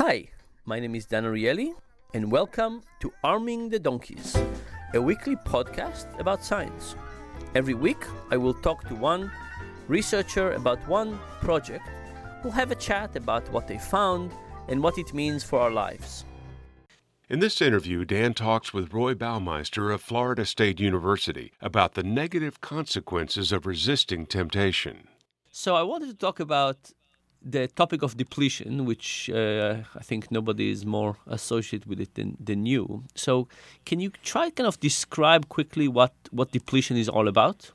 Hi, my name is Dan Ariely, and welcome to Arming the Donkeys, a weekly podcast about science. Every week, I will talk to one researcher about one project. We'll have a chat about what they found and what it means for our lives. In this interview, Dan talks with Roy Baumeister of Florida State University about the negative consequences of resisting temptation. So, I wanted to talk about the topic of depletion, which uh, I think nobody is more associated with it than, than you. So, can you try kind of describe quickly what, what depletion is all about?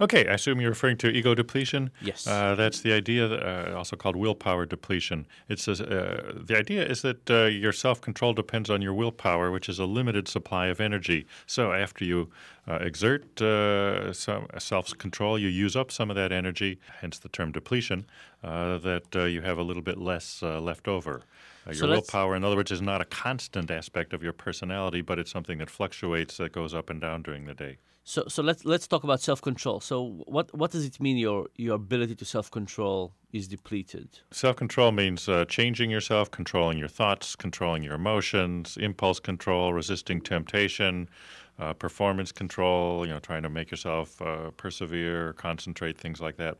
Okay, I assume you're referring to ego depletion. Yes. Uh, that's the idea, uh, also called willpower depletion. It's a, uh, the idea is that uh, your self control depends on your willpower, which is a limited supply of energy. So after you uh, exert uh, some self control, you use up some of that energy, hence the term depletion, that you have a little bit less left over. Your So willpower, in other words, is not a constant aspect of your personality, but it's something that fluctuates, that goes up and down during the day. So, so let's let's talk about self control. So, what what does it mean your your ability to self control is depleted? Self control means uh, changing yourself, controlling your thoughts, controlling your emotions, impulse control, resisting temptation, uh, performance control, you know, trying to make yourself uh, persevere, concentrate, things like that.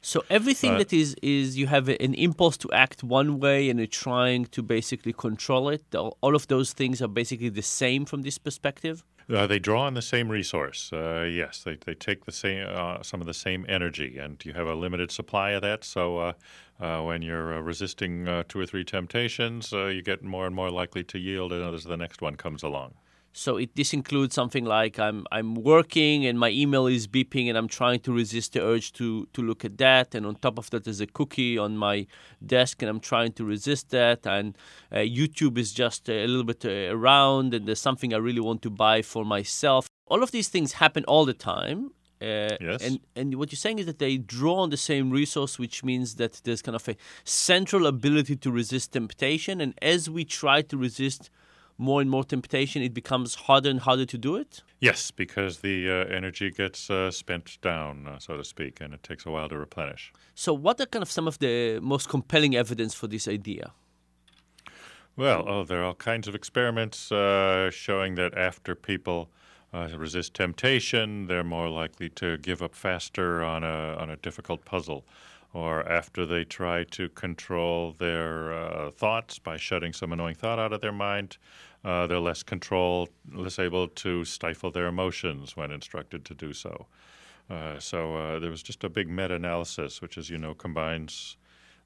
So everything Uh, that is is you have an impulse to act one way and you're trying to basically control it. All of those things are basically the same from this perspective. Uh, they draw on the same resource. Uh, yes, they, they take the same uh, some of the same energy, and you have a limited supply of that. So uh, uh, when you're uh, resisting uh, two or three temptations, uh, you get more and more likely to yield as the next one comes along. So it this includes something like I'm I'm working and my email is beeping and I'm trying to resist the urge to to look at that and on top of that there's a cookie on my desk and I'm trying to resist that and uh, YouTube is just a little bit uh, around and there's something I really want to buy for myself. All of these things happen all the time. Uh, Yes. And and what you're saying is that they draw on the same resource, which means that there's kind of a central ability to resist temptation. And as we try to resist more and more temptation, it becomes harder and harder to do it. Yes, because the uh, energy gets uh, spent down, uh, so to speak, and it takes a while to replenish. So, what are kind of some of the most compelling evidence for this idea? Well, oh, there are all kinds of experiments uh, showing that after people uh, resist temptation, they're more likely to give up faster on a on a difficult puzzle, or after they try to control their uh, thoughts by shutting some annoying thought out of their mind, uh, they're less control, less able to stifle their emotions when instructed to do so. Uh, so uh, there was just a big meta-analysis, which, as you know, combines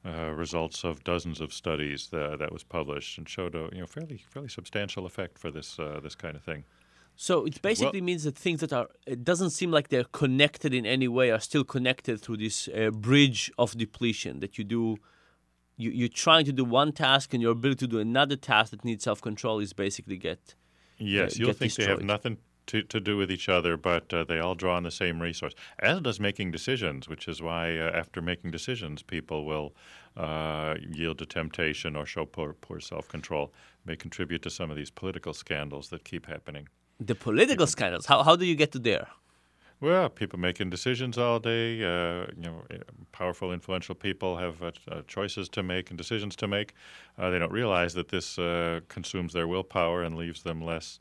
uh, results of dozens of studies that, that was published and showed a you know fairly fairly substantial effect for this uh, this kind of thing. So it basically means that things that are it doesn't seem like they're connected in any way are still connected through this uh, bridge of depletion that you do. You, you're trying to do one task, and your ability to do another task that needs self control is basically get. Yes, uh, you'll get think they have nothing to, to do with each other, but uh, they all draw on the same resource. As does making decisions, which is why uh, after making decisions, people will uh, yield to temptation or show poor, poor self control. May contribute to some of these political scandals that keep happening. The political scandals. How, how do you get to there? Well, people making decisions all day. Uh, you know, uh, powerful, influential people have uh, uh, choices to make and decisions to make. Uh, they don't realize that this uh, consumes their willpower and leaves them less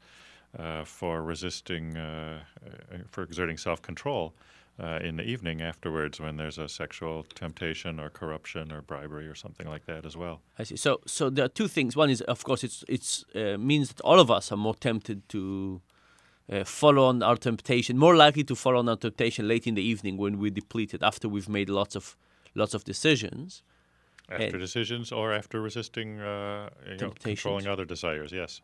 uh, for resisting, uh, uh, for exerting self-control uh, in the evening afterwards when there's a sexual temptation or corruption or bribery or something like that as well. I see. So, so there are two things. One is, of course, it's it's uh, means that all of us are more tempted to uh, follow on our temptation, more likely to follow on our temptation late in the evening when we're depleted after we've made lots of lots of decisions. After And- decisions or after resisting, uh, you know, controlling other desires. Yes.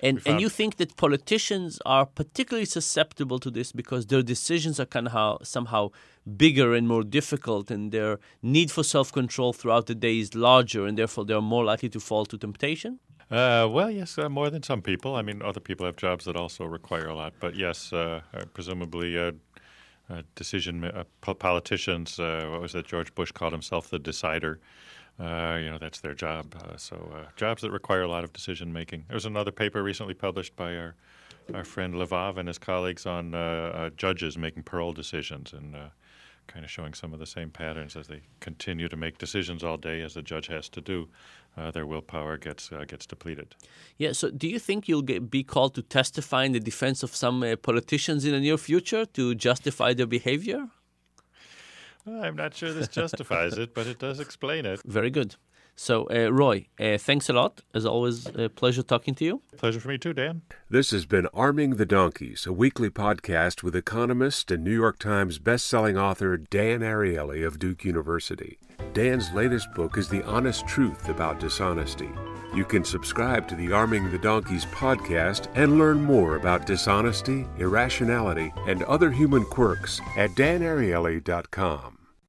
And and you think that politicians are particularly susceptible to this because their decisions are kind of somehow bigger and more difficult, and their need for self control throughout the day is larger, and therefore they're more likely to fall to temptation. Uh, well, yes, uh, more than some people. I mean, other people have jobs that also require a lot. But yes, uh, uh, presumably, uh, uh, decision po- politicians. What was it? George Bush called himself the decider. You know, that's their job. So jobs that require a lot of decision making. There was another paper recently published by our our friend Levav and his colleagues on judges making parole decisions and. Kind of showing some of the same patterns as they continue to make decisions all day, as the judge has to do. uh, their willpower gets uh, gets depleted. Yeah. So, do you think you'll get, be called to testify in the defense of some uh, politicians in the near future to justify their behavior? I'm not sure this justifies it, but it does explain it. Very good. So, uh, Roy, uh, thanks a lot. As always, a pleasure talking to you. Pleasure for me too, Dan. This has been Arming the Donkeys, a weekly podcast with economist and New York Times bestselling author Dan Ariely of Duke University. Dan's latest book is The Honest Truth About Dishonesty. You can subscribe to the Arming the Donkeys podcast and learn more about dishonesty, irrationality, and other human quirks at danariely.com.